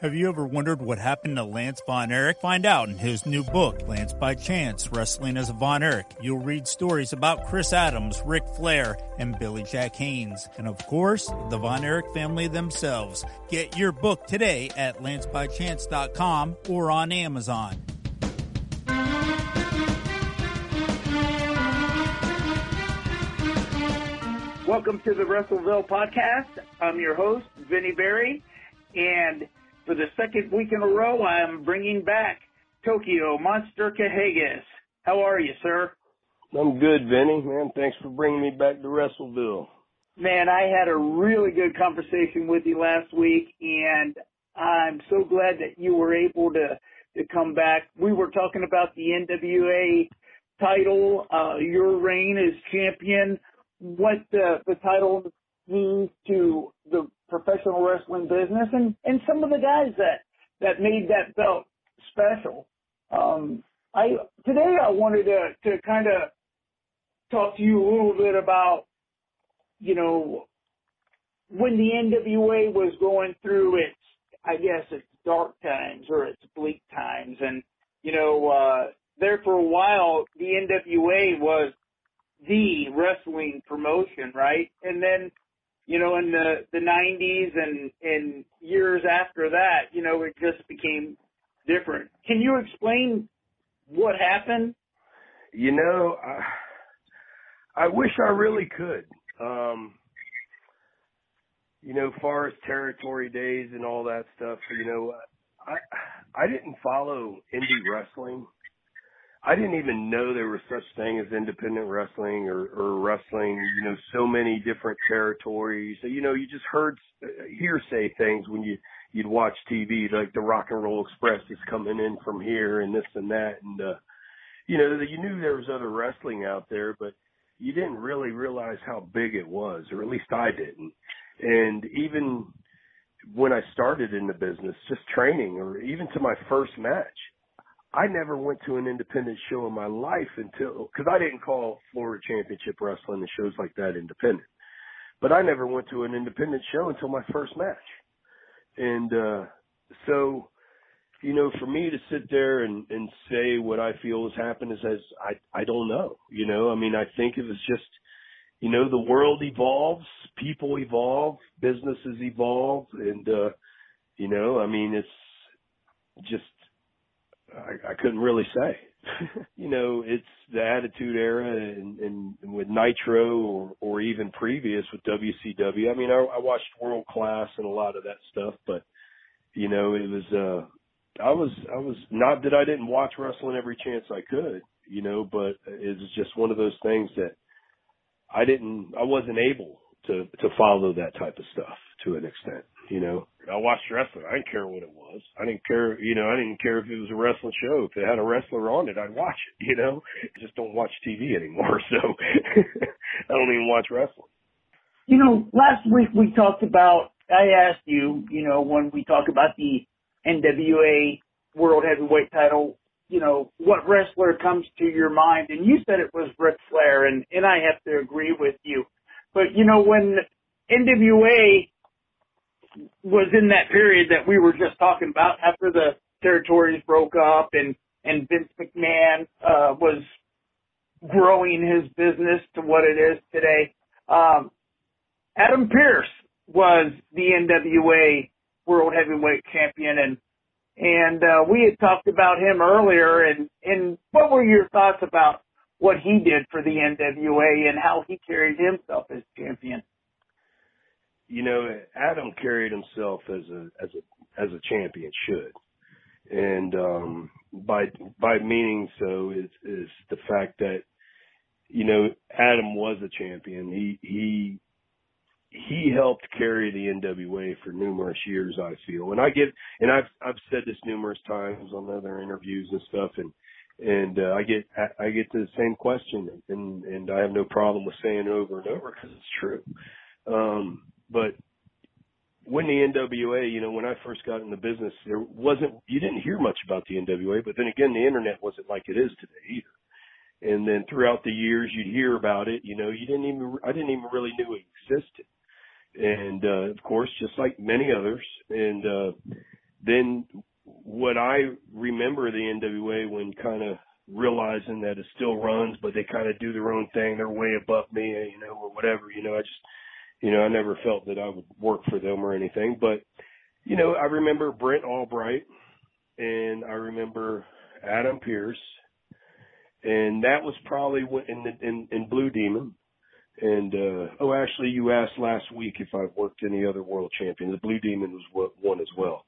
Have you ever wondered what happened to Lance Von Erich? Find out in his new book, Lance by Chance, Wrestling as a Von Erich. You'll read stories about Chris Adams, Ric Flair, and Billy Jack Haynes. And of course, the Von Erich family themselves. Get your book today at lancebychance.com or on Amazon. Welcome to the Wrestleville podcast. I'm your host, Vinny Berry, and for the second week in a row, I am bringing back Tokyo Monster Kahagas. How are you, sir? I'm good, Vinny. Man, thanks for bringing me back to Wrestleville. Man, I had a really good conversation with you last week, and I'm so glad that you were able to to come back. We were talking about the NWA title, uh, your reign as champion, what the, the title means to the professional wrestling business and, and some of the guys that, that made that belt special. Um, I, today I wanted to, to kind of talk to you a little bit about, you know, when the NWA was going through its, I guess its dark times or its bleak times and, you know, uh, there for a while, the NWA was the wrestling promotion, right? And then you know, in the the 90s and and years after that, you know, it just became different. Can you explain what happened? You know, I, I wish I really could. Um, you know, forest territory days and all that stuff, you know, I I didn't follow indie wrestling I didn't even know there was such thing as independent wrestling or, or wrestling, you know, so many different territories. So, you know, you just heard uh, hearsay things when you, you'd watch TV, like the Rock and Roll Express is coming in from here and this and that. And, uh, you know, you knew there was other wrestling out there, but you didn't really realize how big it was, or at least I didn't. And even when I started in the business, just training or even to my first match, I never went to an independent show in my life until, cause I didn't call Florida Championship Wrestling and shows like that independent. But I never went to an independent show until my first match. And, uh, so, you know, for me to sit there and, and say what I feel has happened is as I, I don't know, you know, I mean, I think it was just, you know, the world evolves, people evolve, businesses evolve, and, uh, you know, I mean, it's just, I, I couldn't really say. you know, it's the Attitude Era and, and, and with Nitro or, or even previous with WCW. I mean, I, I watched World Class and a lot of that stuff, but you know, it was, uh, I was, I was not that I didn't watch wrestling every chance I could, you know, but it was just one of those things that I didn't, I wasn't able to, to follow that type of stuff to an extent, you know. I watched wrestling. I didn't care what it was. I didn't care, you know, I didn't care if it was a wrestling show. If it had a wrestler on it, I'd watch it, you know. I just don't watch TV anymore, so I don't even watch wrestling. You know, last week we talked about, I asked you, you know, when we talk about the NWA World Heavyweight title, you know, what wrestler comes to your mind? And you said it was Ric Flair, and, and I have to agree with you. But, you know, when NWA was in that period that we were just talking about after the territories broke up and and Vince McMahon uh, was growing his business to what it is today. Um, Adam Pearce was the NWA World Heavyweight Champion, and and uh, we had talked about him earlier. And and what were your thoughts about what he did for the NWA and how he carried himself as champion? You know, Adam carried himself as a as a as a champion should, and um, by by meaning so is is the fact that you know Adam was a champion. He he he helped carry the NWA for numerous years. I feel, and I get and I've I've said this numerous times on other interviews and stuff, and and uh, I get I get the same question, and and I have no problem with saying it over and over because it's true. Um, but when the NWA, you know, when I first got in the business, there wasn't, you didn't hear much about the NWA, but then again, the internet wasn't like it is today either. And then throughout the years, you'd hear about it, you know, you didn't even, I didn't even really knew it existed. And, uh, of course, just like many others. And, uh, then what I remember the NWA when kind of realizing that it still runs, but they kind of do their own thing. They're way above me, you know, or whatever. You know, I just, you know, I never felt that I would work for them or anything. But, you know, I remember Brent Albright and I remember Adam Pearce, and that was probably in the, in, in Blue Demon. And uh oh, actually, you asked last week if I've worked any other world champion. The Blue Demon was one as well.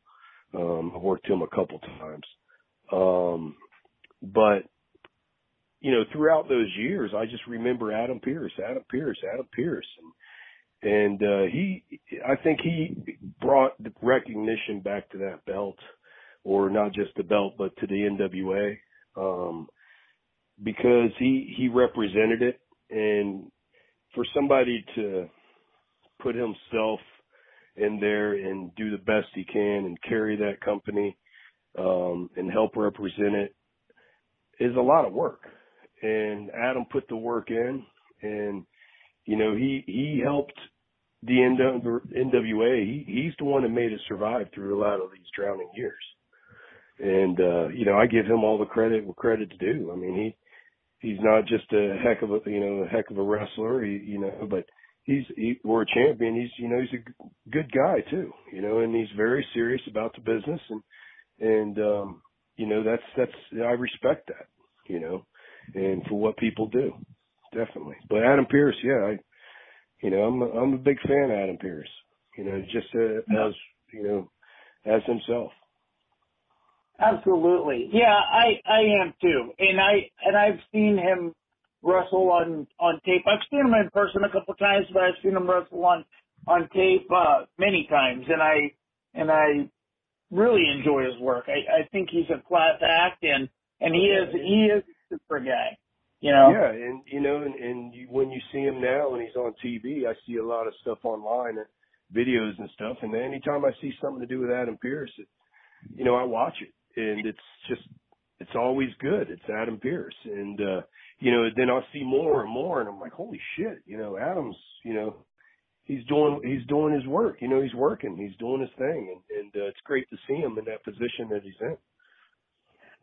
Um, I've worked him a couple times. Um, but you know, throughout those years, I just remember Adam Pearce, Adam Pearce, Adam Pearce, and, and uh, he, I think he brought recognition back to that belt, or not just the belt, but to the NWA, um, because he he represented it, and for somebody to put himself in there and do the best he can and carry that company um, and help represent it is a lot of work. And Adam put the work in, and you know he he helped the NWA. He he's the one that made it survive through a lot of these drowning years, and uh, you know I give him all the credit what credit's due. I mean he he's not just a heck of a you know a heck of a wrestler, he, you know, but he's he, we're a champion. He's you know he's a good guy too, you know, and he's very serious about the business and and um you know that's that's I respect that, you know and for what people do. Definitely. But Adam Pearce, yeah, I, you know, I'm a, I'm a big fan of Adam Pearce. You know, just uh, as you know, as himself. Absolutely. Yeah, I I am too. And I and I've seen him wrestle on on tape. I've seen him in person a couple times, but I've seen him wrestle on on tape uh many times and I and I really enjoy his work. I I think he's a class act and and he is he is a super guy. You know? Yeah, and you know, and, and you, when you see him now and he's on TV, I see a lot of stuff online and videos and stuff. And anytime I see something to do with Adam Pearce, it, you know, I watch it, and it's just it's always good. It's Adam Pearce, and uh, you know, then I'll see more and more, and I'm like, holy shit, you know, Adam's, you know, he's doing he's doing his work. You know, he's working, he's doing his thing, and and uh, it's great to see him in that position that he's in.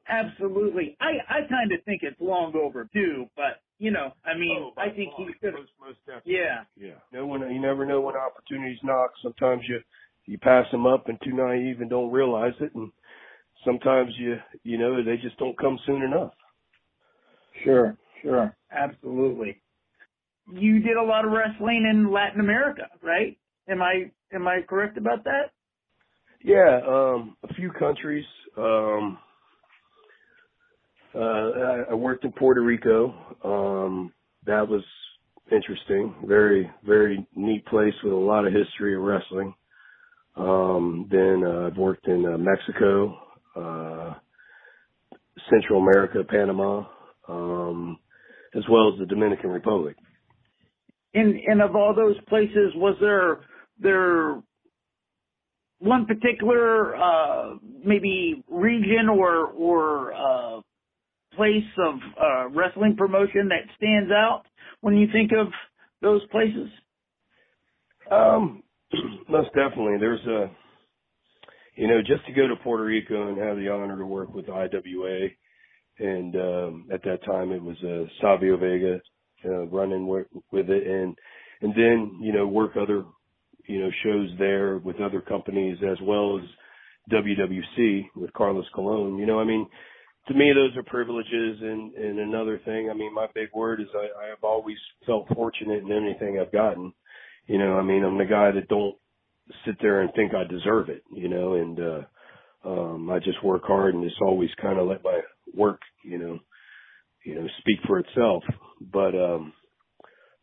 Absolutely. I I kind of think it's long overdue, but you know, I mean, oh, I think he could. Most, most definitely. Yeah. Yeah. No one. You never know when opportunities knock. Sometimes you you pass them up and too naive and don't realize it, and sometimes you you know they just don't come soon enough. Sure. Sure. Absolutely. You did a lot of wrestling in Latin America, right? Am I am I correct about that? Yeah, um, a few countries. Um, uh, I worked in Puerto Rico. Um, that was interesting. Very, very neat place with a lot of history of wrestling. Um, then uh, I've worked in uh, Mexico, uh, Central America, Panama, um, as well as the Dominican Republic. In and of all those places, was there there one particular uh, maybe region or or uh, place of uh, wrestling promotion that stands out when you think of those places? Um, most definitely. There's a, you know, just to go to Puerto Rico and have the honor to work with IWA, and um, at that time it was uh, Savio Vega uh, running with, with it, and and then you know work other you know shows there with other companies as well as WWC with Carlos Colon. You know, I mean, to me, those are privileges. And, and another thing, I mean, my big word is I, I have always felt fortunate in anything I've gotten. You know, I mean, I'm the guy that don't sit there and think I deserve it, you know, and, uh, um, I just work hard and just always kind of let my work, you know, you know, speak for itself. But, um,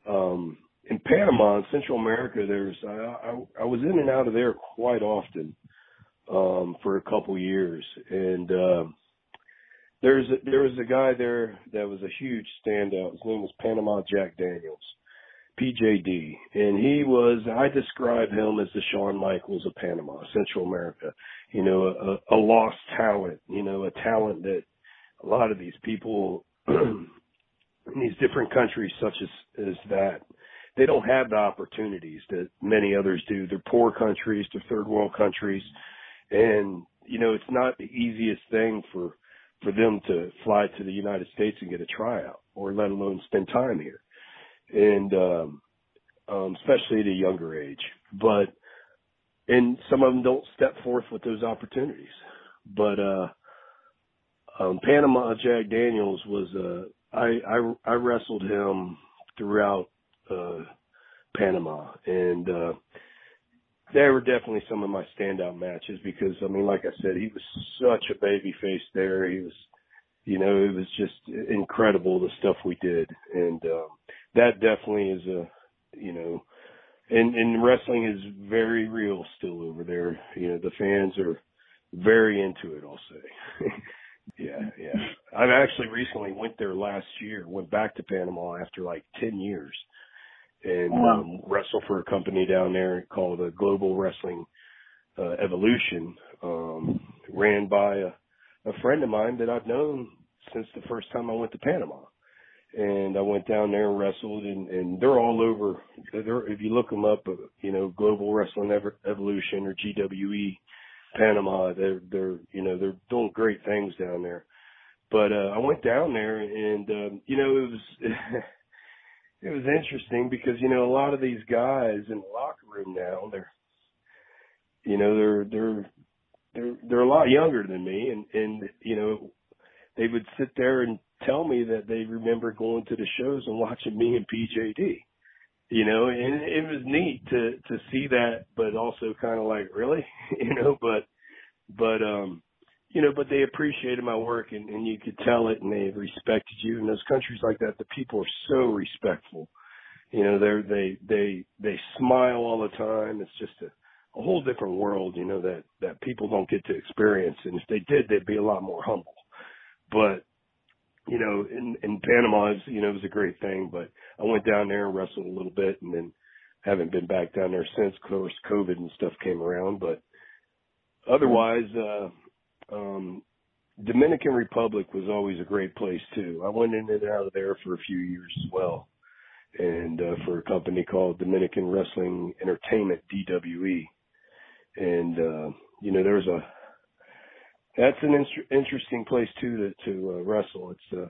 um, in Panama, in Central America, there's, I, I, I was in and out of there quite often, um, for a couple years. And, um, there's a, there was a guy there that was a huge standout. His name was Panama Jack Daniels, PJD, and he was. I describe him as the Shawn Michaels of Panama, Central America. You know, a, a lost talent. You know, a talent that a lot of these people in these different countries, such as as that, they don't have the opportunities that many others do. They're poor countries, they're third world countries, and you know, it's not the easiest thing for for them to fly to the United States and get a tryout, or let alone spend time here, and um, um, especially at a younger age. But and some of them don't step forth with those opportunities. But uh, um, Panama Jack Daniels was uh, I, I I wrestled him throughout uh, Panama, and uh, they were definitely some of my standout matches because I mean, like I said, he was such a baby face there. He was, you know, it was just incredible the stuff we did, and um, that definitely is a, you know, and and wrestling is very real still over there. You know, the fans are very into it. I'll say. yeah, yeah. I've actually recently went there last year. Went back to Panama after like ten years and wow. um, wrestle for a company down there called a Global Wrestling uh, Evolution, um, ran by a, a friend of mine that I've known since the first time I went to Panama. And I went down there and wrestled, and, and they're all over. They're, if you look them up, uh, you know, Global Wrestling Evolution or GWE Panama, they're they're you know they're doing great things down there. But uh, I went down there, and um, you know it was it was interesting because you know a lot of these guys in the locker room now they're you know they're they're they're they're a lot younger than me. And and you know they would sit there and tell me that they remember going to the shows and watching me and PJD you know and it was neat to to see that but also kind of like really? You know but but um you know, but they appreciated my work and, and you could tell it and they respected you. In those countries like that, the people are so respectful. You know, they're, they, they, they smile all the time. It's just a, a whole different world, you know, that, that people don't get to experience. And if they did, they'd be a lot more humble. But, you know, in, in Panama, it's, you know, it was a great thing, but I went down there and wrestled a little bit and then haven't been back down there since. Of course, COVID and stuff came around, but otherwise, uh, um, Dominican Republic was always a great place too. I went in and out of there for a few years as well, and uh, for a company called Dominican Wrestling Entertainment (DWE), and uh, you know there's a that's an in- interesting place too to to uh, wrestle. It's uh,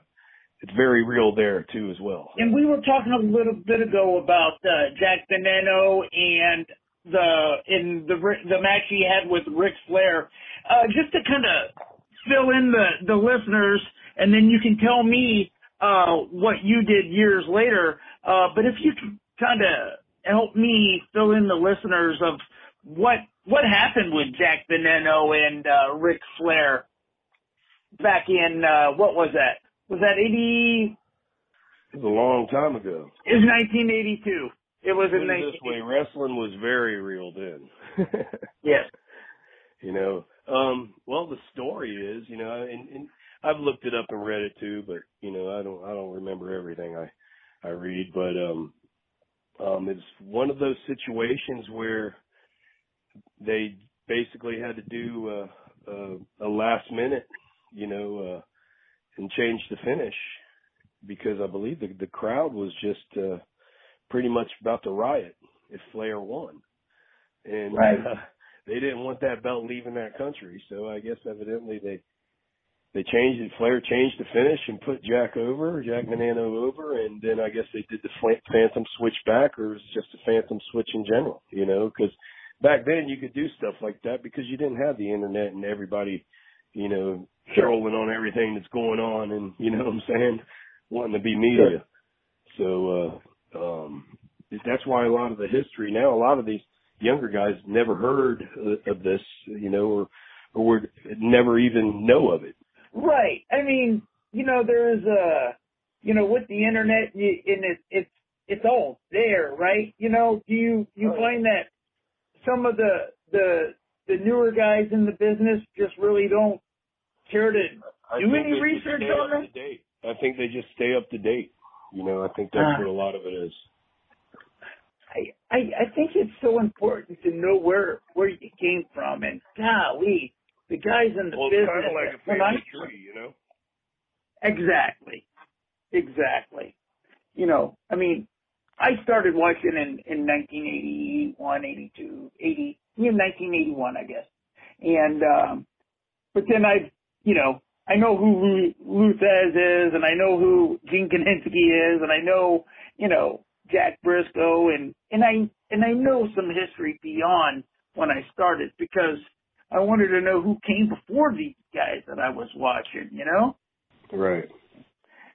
it's very real there too as well. And we were talking a little bit ago about uh, Jack Veneno and the in the the match he had with Ric Flair. Uh, just to kind of fill in the the listeners, and then you can tell me uh, what you did years later. Uh, but if you can kind of help me fill in the listeners of what what happened with Jack Veneno and uh, Ric Flair back in uh, what was that? Was that eighty? It was a long time ago. It was 1982. It was in this way. Wrestling was very real then. yes. You know, um, well, the story is, you know, and, and I've looked it up and read it too, but you know, I don't, I don't remember everything I, I read, but um, um, it's one of those situations where they basically had to do uh, uh, a last minute, you know, uh, and change the finish because I believe the the crowd was just uh, pretty much about to riot if Flair won, and right. uh, they didn't want that belt leaving that country. So I guess evidently they they changed it. Flair changed the finish and put Jack over, Jack Veneno over, and then I guess they did the Phantom switch back, or it was just a Phantom switch in general. You know, because back then you could do stuff like that because you didn't have the internet and everybody, you know, trolling on everything that's going on, and you know what I'm saying, wanting to be media. So uh um, that's why a lot of the history now, a lot of these younger guys never heard of this, you know, or or would never even know of it. Right. I mean, you know, there's a, you know, with the internet, and it, it's it's all there, right? You know, do you you oh, find that some of the the the newer guys in the business just really don't care to I do any research on it? I think they just stay up to date. You know, I think that's uh, what a lot of it is. I, I think it's so important to know where where you came from and golly, the guys in the well, business. Well, kind of like a family tree, you know. Exactly, exactly. You know, I mean, I started watching in in 1981, 82, 80, in 1981, I guess, and um, but then I, you know, I know who Lou Thesz is, and I know who Gene Kiniski is, and I know, you know, Jack Briscoe, and and I and I know some history beyond when I started because I wanted to know who came before these guys that I was watching, you know? Right.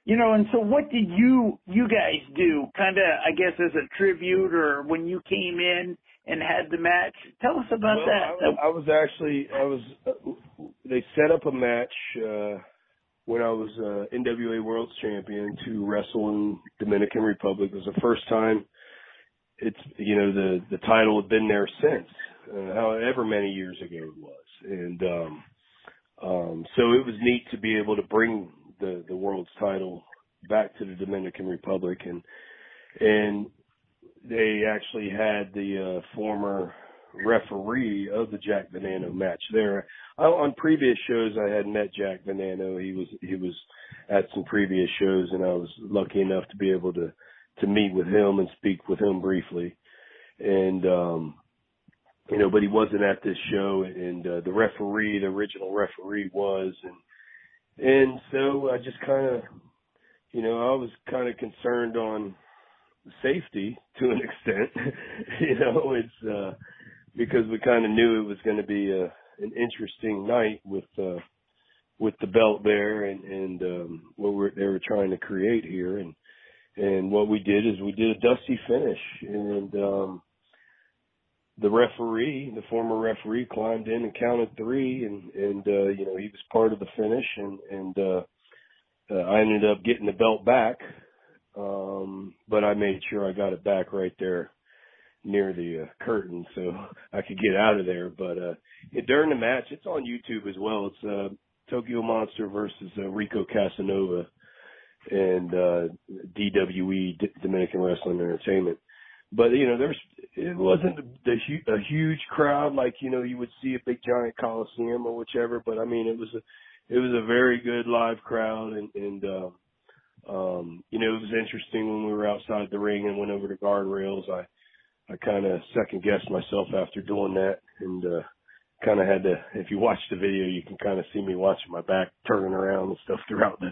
You know, and so what did you you guys do? Kind of, I guess, as a tribute, or when you came in and had the match? Tell us about well, that. I, I was actually I was uh, they set up a match uh when I was uh NWA World Champion to wrestle in Dominican Republic. It was the first time it's you know the the title had been there since uh, however many years ago it was and um um so it was neat to be able to bring the the world's title back to the Dominican Republic and and they actually had the uh former referee of the Jack Veneno match there. I, on previous shows I had met Jack Veneno. He was he was at some previous shows and I was lucky enough to be able to to meet with him and speak with him briefly. And um you know, but he wasn't at this show and uh, the referee, the original referee was and and so I just kind of you know, I was kind of concerned on safety to an extent. you know, it's uh because we kind of knew it was going to be a an interesting night with uh with the belt there and and um what we're they were trying to create here. And and what we did is we did a dusty finish. And um the referee, the former referee climbed in and counted three and and uh you know, he was part of the finish. And and uh, uh I ended up getting the belt back. Um but I made sure I got it back right there near the uh, curtain so I could get out of there. But uh during the match, it's on YouTube as well. It's uh Tokyo Monster versus uh, Rico Casanova and uh DWE D- Dominican Wrestling Entertainment. But you know, there's it wasn't the, the a huge crowd like you know you would see a big giant coliseum or whichever. But I mean, it was a it was a very good live crowd and and uh, um you know it was interesting when we were outside the ring and went over the guardrails. I I kind of second guessed myself after doing that and uh kind of had to if you watch the video you can kind of see me watching my back turning around and stuff throughout the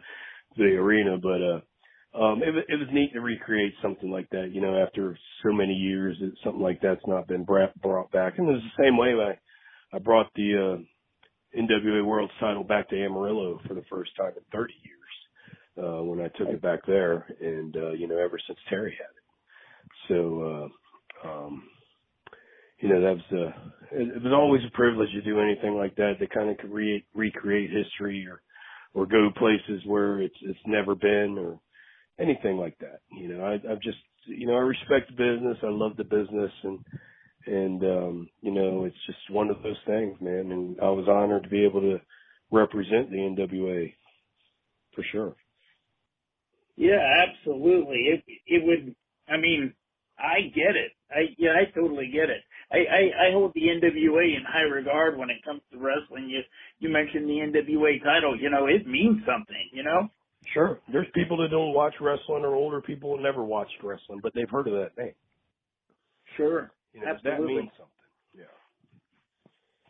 the arena, but uh, um, it, it was neat to recreate something like that. You know, after so many years, it, something like that's not been brought, brought back. And it was the same way I I brought the uh, NWA World Title back to Amarillo for the first time in 30 years uh, when I took it back there, and uh, you know, ever since Terry had it. So, uh, um, you know, that was uh, it, was always a privilege to do anything like that. To kind of create recreate history or or go places where it's it's never been or anything like that. You know, I I've just you know, I respect the business, I love the business and and um, you know, it's just one of those things, man. And I was honored to be able to represent the NWA for sure. Yeah, absolutely. It it would I mean, I get it. I yeah, I totally get it. I, I, I hold the NWA in high regard when it comes to wrestling. You you mentioned the NWA title. You know, it means something. You know. Sure. There's people that don't watch wrestling, or older people who never watched wrestling, but they've heard of that name. Sure. You know, Absolutely. That means something. Yeah.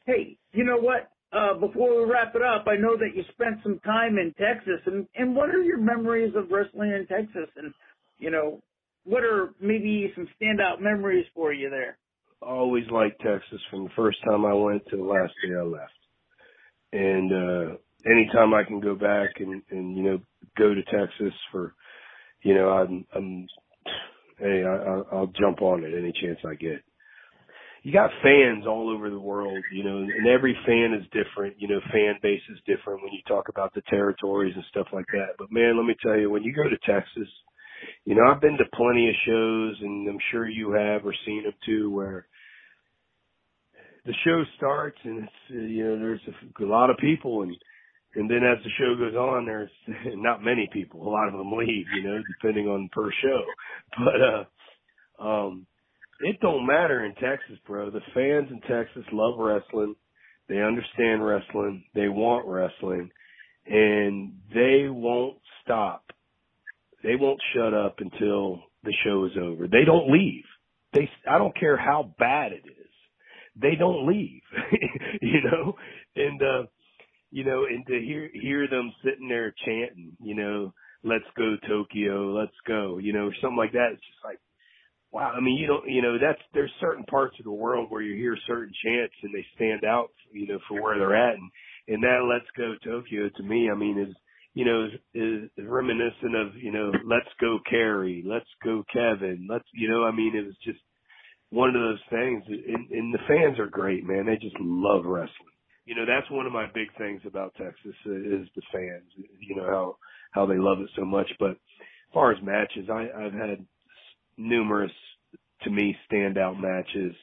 Hey, you know what? Uh, before we wrap it up, I know that you spent some time in Texas, and and what are your memories of wrestling in Texas? And you know, what are maybe some standout memories for you there? always liked Texas from the first time I went to the last day I left. And uh anytime I can go back and and you know go to Texas for you know I'm I'm hey I I'll jump on it any chance I get. You got fans all over the world, you know, and every fan is different. You know, fan base is different when you talk about the territories and stuff like that. But man, let me tell you, when you go to Texas, you know, I've been to plenty of shows, and I'm sure you have or seen them too, where the show starts and it's uh, you know there's a, a lot of people and and then as the show goes on there's not many people. A lot of them leave you know depending on per show. But uh um it don't matter in Texas bro. The fans in Texas love wrestling. They understand wrestling. They want wrestling. And they won't stop they won't shut up until the show is over they don't leave they I don't care how bad it is they don't leave, you know, and, uh, you know, and to hear hear them sitting there chanting, you know, let's go Tokyo, let's go, you know, or something like that. It's just like, wow. I mean, you don't, you know, that's there's certain parts of the world where you hear certain chants and they stand out, you know, for where they're at, and and that let's go Tokyo to me, I mean, is you know, is, is, is reminiscent of, you know, let's go Kerry, let's go Kevin, let's, you know, I mean, it was just one of those things. And, and the fans are great, man. They just love wrestling. You know, that's one of my big things about Texas uh, is the fans. You know how how they love it so much. But as far as matches, I, I've had numerous, to me, standout matches.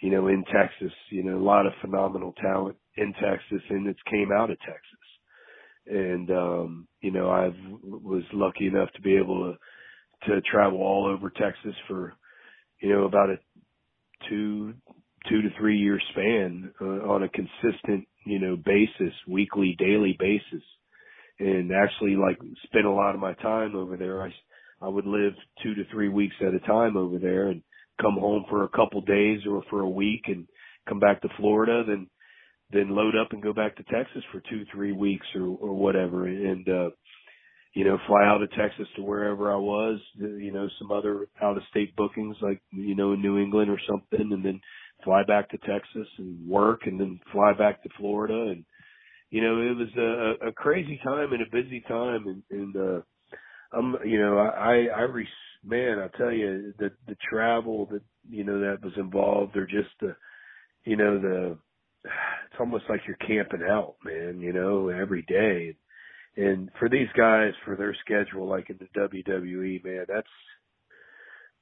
You know, in Texas. You know, a lot of phenomenal talent in Texas, and it's came out of Texas and um you know I was lucky enough to be able to to travel all over Texas for you know about a two two to three year span uh, on a consistent you know basis weekly daily basis. And actually like spent a lot of my time over there. I I would live 2 to 3 weeks at a time over there and come home for a couple days or for a week and come back to Florida then then load up and go back to Texas for two, three weeks or, or whatever. And, uh, you know, fly out of Texas to wherever I was, you know, some other out of state bookings like, you know, in New England or something and then fly back to Texas and work and then fly back to Florida. And, you know, it was a, a crazy time and a busy time. And, and, uh, I'm, you know, I, I, re, man, I tell you, the, the travel that, you know, that was involved or just the, you know, the, it's almost like you're camping out, man, you know, every day. And for these guys, for their schedule, like in the WWE, man, that's,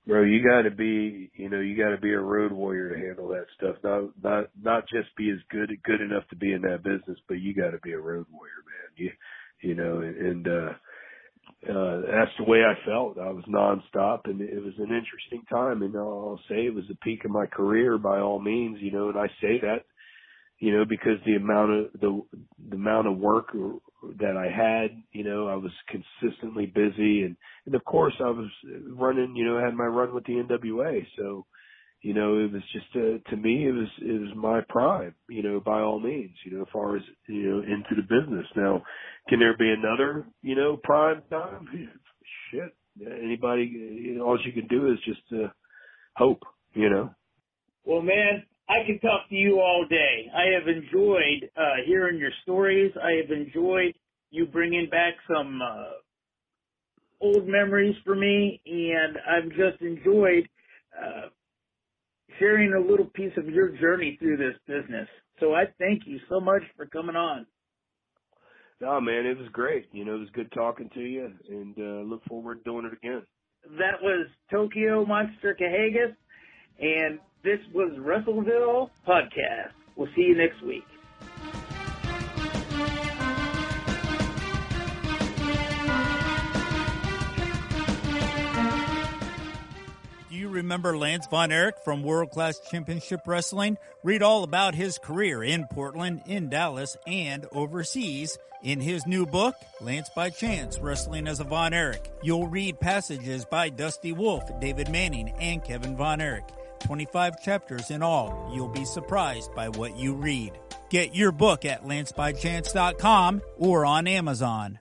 bro, you gotta be, you know, you gotta be a road warrior to handle that stuff. Not, not, not just be as good, good enough to be in that business, but you gotta be a road warrior, man. You, you know, and, uh, uh, that's the way I felt. I was nonstop and it was an interesting time. And I'll say it was the peak of my career by all means, you know, and I say that you know, because the amount of the the amount of work that I had, you know, I was consistently busy, and and of course I was running, you know, I had my run with the NWA, so you know, it was just uh, to me it was it was my prime, you know, by all means, you know, as far as you know into the business. Now, can there be another, you know, prime time? Shit, anybody, you know, all you can do is just uh, hope, you know. Well, man, I can talk to you all day. I have enjoyed uh, hearing your stories. I have enjoyed you bringing back some uh, old memories for me, and I've just enjoyed uh, sharing a little piece of your journey through this business. So I thank you so much for coming on. No, man, it was great. You know, it was good talking to you, and uh, look forward to doing it again. That was Tokyo Monster Kahagas, and this was Wrestleville Podcast. We'll see you next week. Do you remember Lance Von Erich from World Class Championship Wrestling? Read all about his career in Portland, in Dallas, and overseas in his new book, Lance by Chance Wrestling as a Von Erich. You'll read passages by Dusty Wolf, David Manning, and Kevin Von Erich. 25 chapters in all. You'll be surprised by what you read. Get your book at lancebychance.com or on Amazon.